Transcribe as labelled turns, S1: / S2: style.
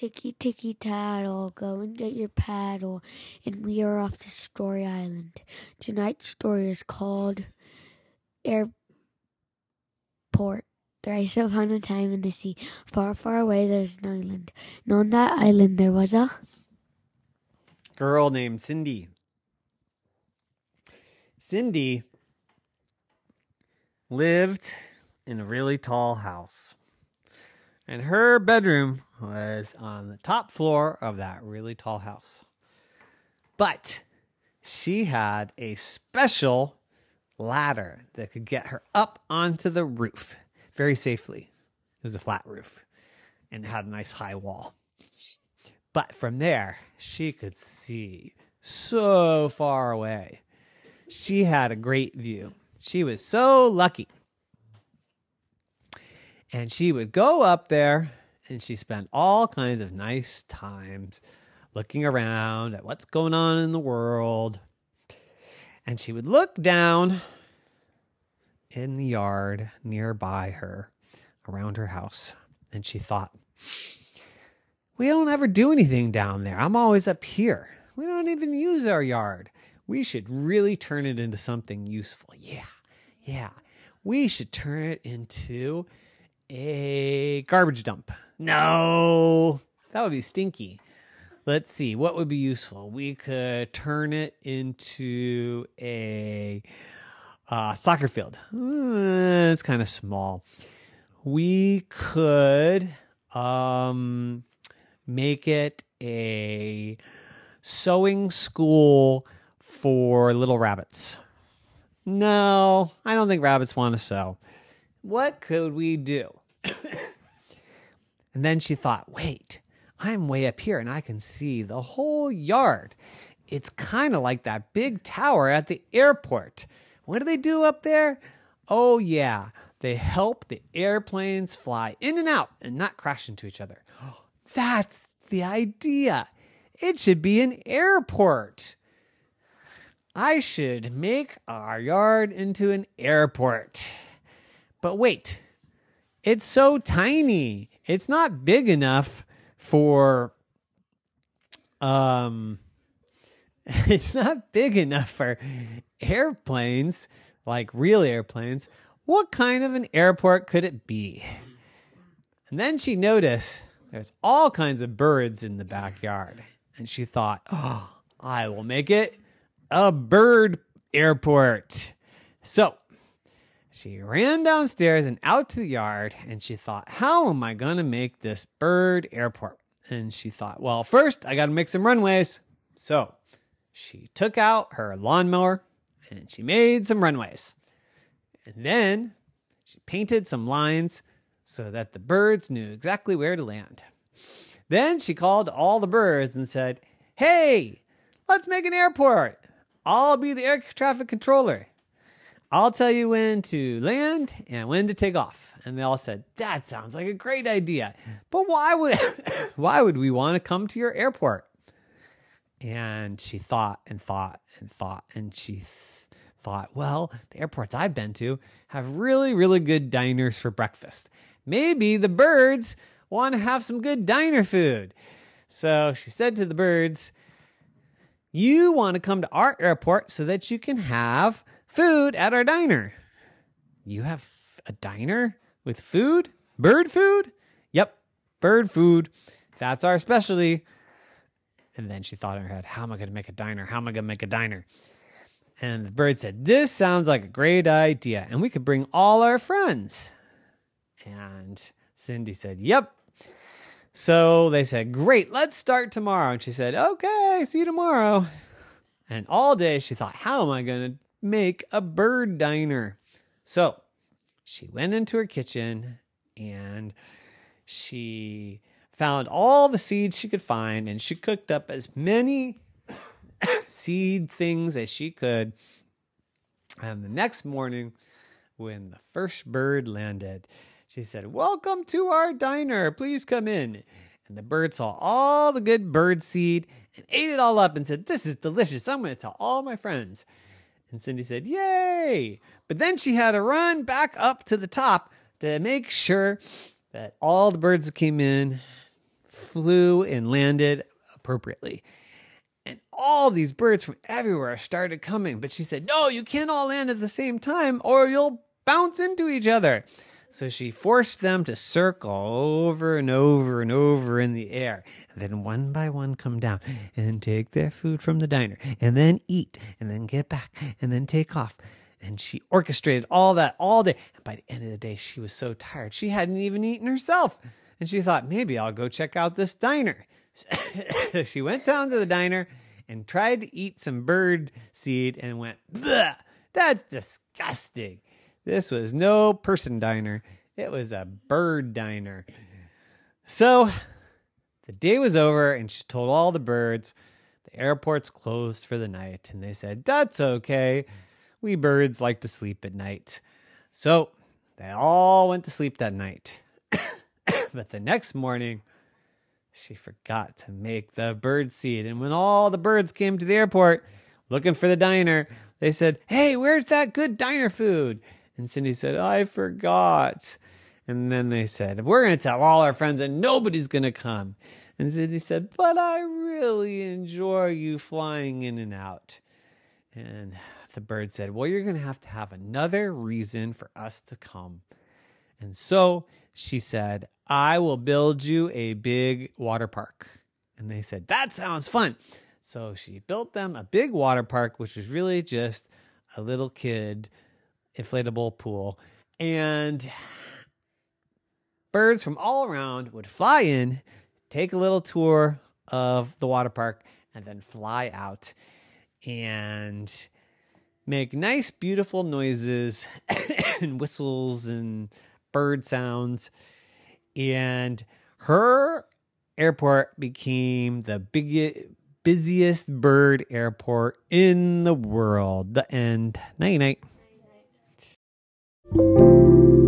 S1: Ticky ticky tattle, go and get your paddle, and we are off to Story Island. Tonight's story is called Airport. Thrice upon a time in the sea, far, far away, there's an island. And on that island there was a
S2: girl named Cindy. Cindy lived in a really tall house. And her bedroom was on the top floor of that really tall house. But she had a special ladder that could get her up onto the roof very safely. It was a flat roof and had a nice high wall. But from there, she could see so far away. She had a great view. She was so lucky. And she would go up there and she spent all kinds of nice times looking around at what's going on in the world. And she would look down in the yard nearby her around her house. And she thought, we don't ever do anything down there. I'm always up here. We don't even use our yard. We should really turn it into something useful. Yeah, yeah. We should turn it into a garbage dump. No, that would be stinky. Let's see, what would be useful? We could turn it into a uh, soccer field. Uh, it's kind of small. We could um, make it a sewing school for little rabbits. No, I don't think rabbits want to sew. What could we do? And then she thought, wait, I'm way up here and I can see the whole yard. It's kind of like that big tower at the airport. What do they do up there? Oh, yeah, they help the airplanes fly in and out and not crash into each other. That's the idea. It should be an airport. I should make our yard into an airport. But wait, it's so tiny. It's not big enough for um it's not big enough for airplanes, like real airplanes. What kind of an airport could it be? And then she noticed there's all kinds of birds in the backyard. And she thought, oh, I will make it a bird airport. So she ran downstairs and out to the yard and she thought, how am I going to make this bird airport? And she thought, well, first I got to make some runways. So she took out her lawnmower and she made some runways. And then she painted some lines so that the birds knew exactly where to land. Then she called all the birds and said, Hey, let's make an airport. I'll be the air traffic controller. I'll tell you when to land and when to take off. And they all said, That sounds like a great idea. But why would why would we want to come to your airport? And she thought and thought and thought and she thought, well, the airports I've been to have really, really good diners for breakfast. Maybe the birds want to have some good diner food. So she said to the birds, You want to come to our airport so that you can have food at our diner. You have a diner with food? Bird food? Yep, bird food. That's our specialty. And then she thought in her head, How am I going to make a diner? How am I going to make a diner? And the bird said, This sounds like a great idea. And we could bring all our friends. And Cindy said, Yep. So they said, Great, let's start tomorrow. And she said, Okay, see you tomorrow. And all day she thought, How am I going to make a bird diner? So she went into her kitchen and she found all the seeds she could find and she cooked up as many seed things as she could. And the next morning, when the first bird landed, she said, Welcome to our diner. Please come in. And the bird saw all the good bird seed and ate it all up and said, This is delicious. I'm going to tell all my friends. And Cindy said, Yay! But then she had to run back up to the top to make sure that all the birds that came in flew and landed appropriately. And all these birds from everywhere started coming. But she said, No, you can't all land at the same time or you'll bounce into each other. So she forced them to circle over and over and over in the air. And then one by one come down and take their food from the diner and then eat and then get back and then take off. And she orchestrated all that all day. And by the end of the day, she was so tired. She hadn't even eaten herself. And she thought, maybe I'll go check out this diner. So she went down to the diner and tried to eat some bird seed and went, that's disgusting. This was no person diner, it was a bird diner. So the day was over, and she told all the birds the airport's closed for the night. And they said, That's okay. We birds like to sleep at night. So they all went to sleep that night. but the next morning, she forgot to make the bird seed. And when all the birds came to the airport looking for the diner, they said, Hey, where's that good diner food? And Cindy said, I forgot. And then they said, We're going to tell all our friends and nobody's going to come. And Cindy said, But I really enjoy you flying in and out. And the bird said, Well, you're going to have to have another reason for us to come. And so she said, I will build you a big water park. And they said, That sounds fun. So she built them a big water park, which was really just a little kid inflatable pool. And birds from all around would fly in, take a little tour of the water park, and then fly out and make nice, beautiful noises and whistles and bird sounds. And her airport became the biggest, busiest bird airport in the world. The end. Night night. Thank you.